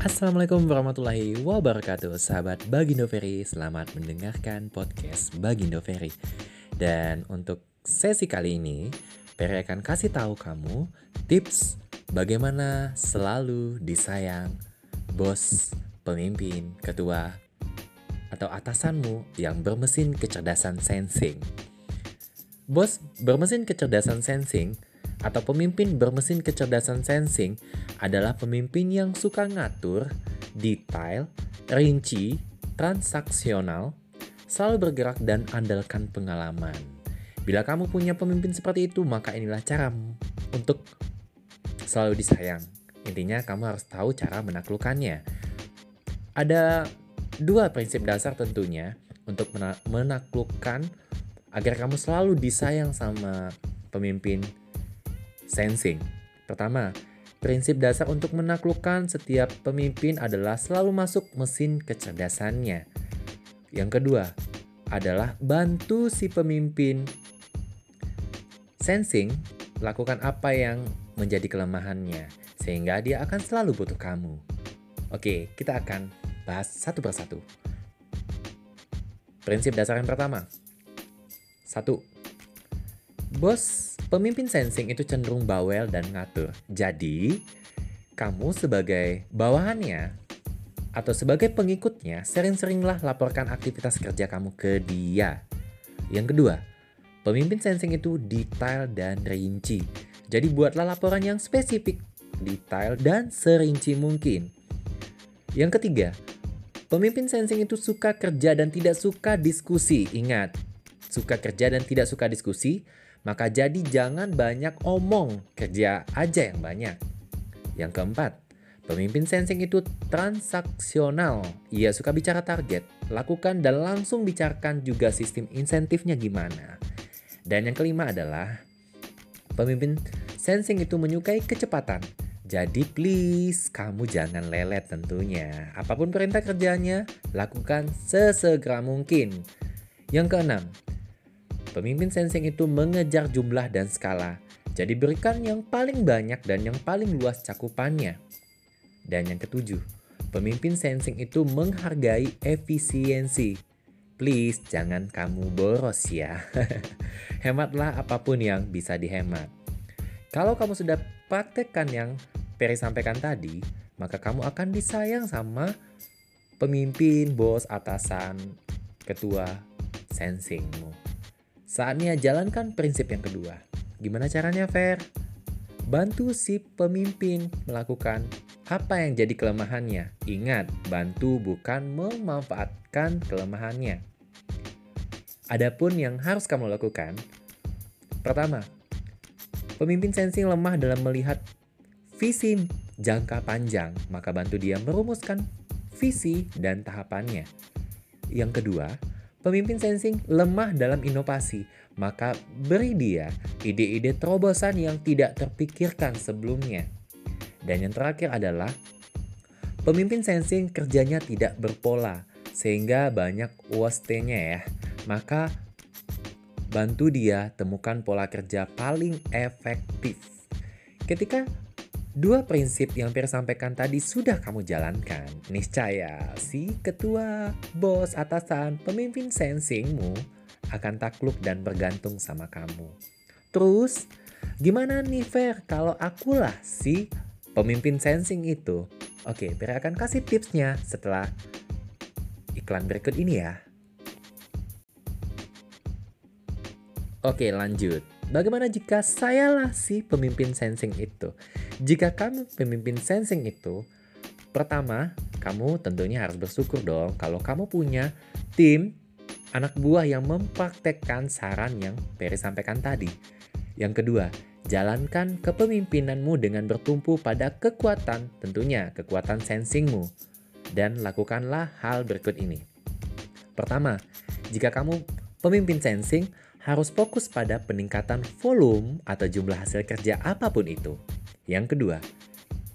Assalamualaikum warahmatullahi wabarakatuh Sahabat Bagindo Ferry Selamat mendengarkan podcast Bagindo Ferry Dan untuk sesi kali ini Ferry akan kasih tahu kamu tips bagaimana selalu disayang bos, pemimpin, ketua, atau atasanmu yang bermesin kecerdasan sensing. Bos bermesin kecerdasan sensing atau pemimpin bermesin kecerdasan sensing adalah pemimpin yang suka ngatur, detail, rinci, transaksional, selalu bergerak dan andalkan pengalaman. Bila kamu punya pemimpin seperti itu, maka inilah cara untuk selalu disayang. Intinya kamu harus tahu cara menaklukkannya. Ada dua prinsip dasar tentunya untuk menaklukkan agar kamu selalu disayang sama pemimpin sensing. Pertama, prinsip dasar untuk menaklukkan setiap pemimpin adalah selalu masuk mesin kecerdasannya. Yang kedua, adalah bantu si pemimpin sensing lakukan apa yang menjadi kelemahannya sehingga dia akan selalu butuh kamu. Oke, kita akan bahas satu persatu. Prinsip dasar yang pertama. Satu, bos Pemimpin sensing itu cenderung bawel dan ngatur. Jadi, kamu sebagai bawahannya atau sebagai pengikutnya sering-seringlah laporkan aktivitas kerja kamu ke dia. Yang kedua, pemimpin sensing itu detail dan rinci. Jadi buatlah laporan yang spesifik, detail, dan serinci mungkin. Yang ketiga, pemimpin sensing itu suka kerja dan tidak suka diskusi. Ingat, suka kerja dan tidak suka diskusi maka jadi jangan banyak omong, kerja aja yang banyak. Yang keempat, pemimpin sensing itu transaksional. Ia suka bicara target, lakukan dan langsung bicarakan juga sistem insentifnya gimana. Dan yang kelima adalah pemimpin sensing itu menyukai kecepatan. Jadi please kamu jangan lelet tentunya. Apa pun perintah kerjanya, lakukan sesegera mungkin. Yang keenam, Pemimpin sensing itu mengejar jumlah dan skala, jadi berikan yang paling banyak dan yang paling luas cakupannya. Dan yang ketujuh, pemimpin sensing itu menghargai efisiensi. Please jangan kamu boros ya. Hematlah apa pun yang bisa dihemat. Kalau kamu sudah praktekkan yang Peri sampaikan tadi, maka kamu akan disayang sama pemimpin, bos, atasan, ketua sensingmu. Saatnya jalankan prinsip yang kedua. Gimana caranya, Fer? Bantu si pemimpin melakukan apa yang jadi kelemahannya. Ingat, bantu bukan memanfaatkan kelemahannya. Adapun yang harus kamu lakukan, pertama, pemimpin sensing lemah dalam melihat visi jangka panjang, maka bantu dia merumuskan visi dan tahapannya. Yang kedua, Pemimpin sensing lemah dalam inovasi, maka beri dia ide-ide terobosan yang tidak terpikirkan sebelumnya. Dan yang terakhir adalah pemimpin sensing kerjanya tidak berpola, sehingga banyak UST-nya ya. Maka bantu dia temukan pola kerja paling efektif. Ketika Dua prinsip yang Pierre sampaikan tadi sudah kamu jalankan. Niscaya si ketua, bos, atasan, pemimpin sensingmu akan takluk dan bergantung sama kamu. Terus, gimana nih Fer kalau akulah si pemimpin sensing itu? Oke, Pierre akan kasih tipsnya setelah iklan berikut ini ya. Oke, lanjut. Bagaimana jika sayalah si pemimpin sensing itu? Jika kamu pemimpin sensing itu, pertama, kamu tentunya harus bersyukur dong kalau kamu punya tim anak buah yang mempraktekkan saran yang Peri sampaikan tadi. Yang kedua, jalankan kepemimpinanmu dengan bertumpu pada kekuatan, tentunya kekuatan sensingmu. Dan lakukanlah hal berikut ini. Pertama, jika kamu pemimpin sensing, harus fokus pada peningkatan volume atau jumlah hasil kerja apa pun itu. Yang kedua,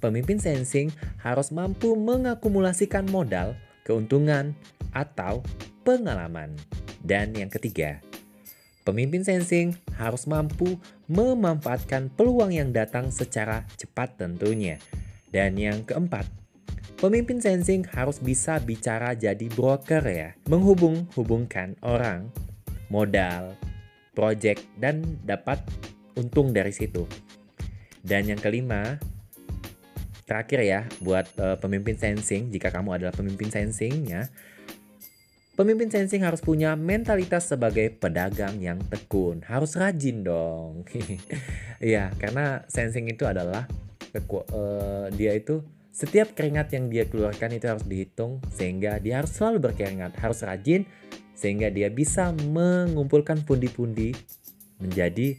pemimpin sensing harus mampu mengakumulasikan modal, keuntungan, atau pengalaman. Dan yang ketiga, pemimpin sensing harus mampu memanfaatkan peluang yang datang secara cepat tentunya. Dan yang keempat, Pemimpin sensing harus bisa bicara jadi broker ya, menghubung-hubungkan orang, modal, project, dan dapat untung dari situ. Dan yang kelima, terakhir ya buat uh, pemimpin sensing, jika kamu adalah pemimpin sensing ya, Pemimpin sensing harus punya mentalitas sebagai pedagang yang tekun. Harus rajin dong. Iya, karena sensing itu adalah uh, dia itu setiap keringat yang dia keluarkan itu harus dihitung sehingga dia harus selalu berkeringat, harus rajin sehingga dia bisa mengumpulkan pundi-pundi menjadi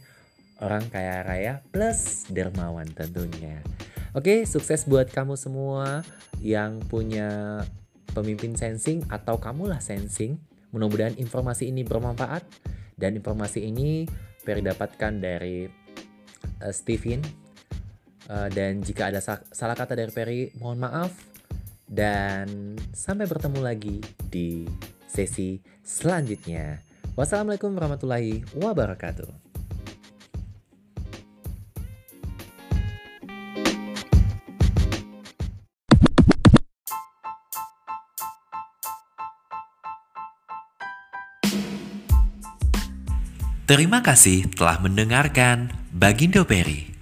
orang kaya raya plus dermawan tentunya. Oke, sukses buat kamu semua yang punya pemimpin sensing atau kamulah sensing. Mudah-mudahan informasi ini bermanfaat dan informasi ini Peri dapatkan dari uh, Steven uh, dan jika ada salah kata dari Peri mohon maaf dan sampai bertemu lagi di sesi selanjutnya. Wassalamualaikum warahmatullahi wabarakatuh. Terima kasih telah mendengarkan Bagindo Peri.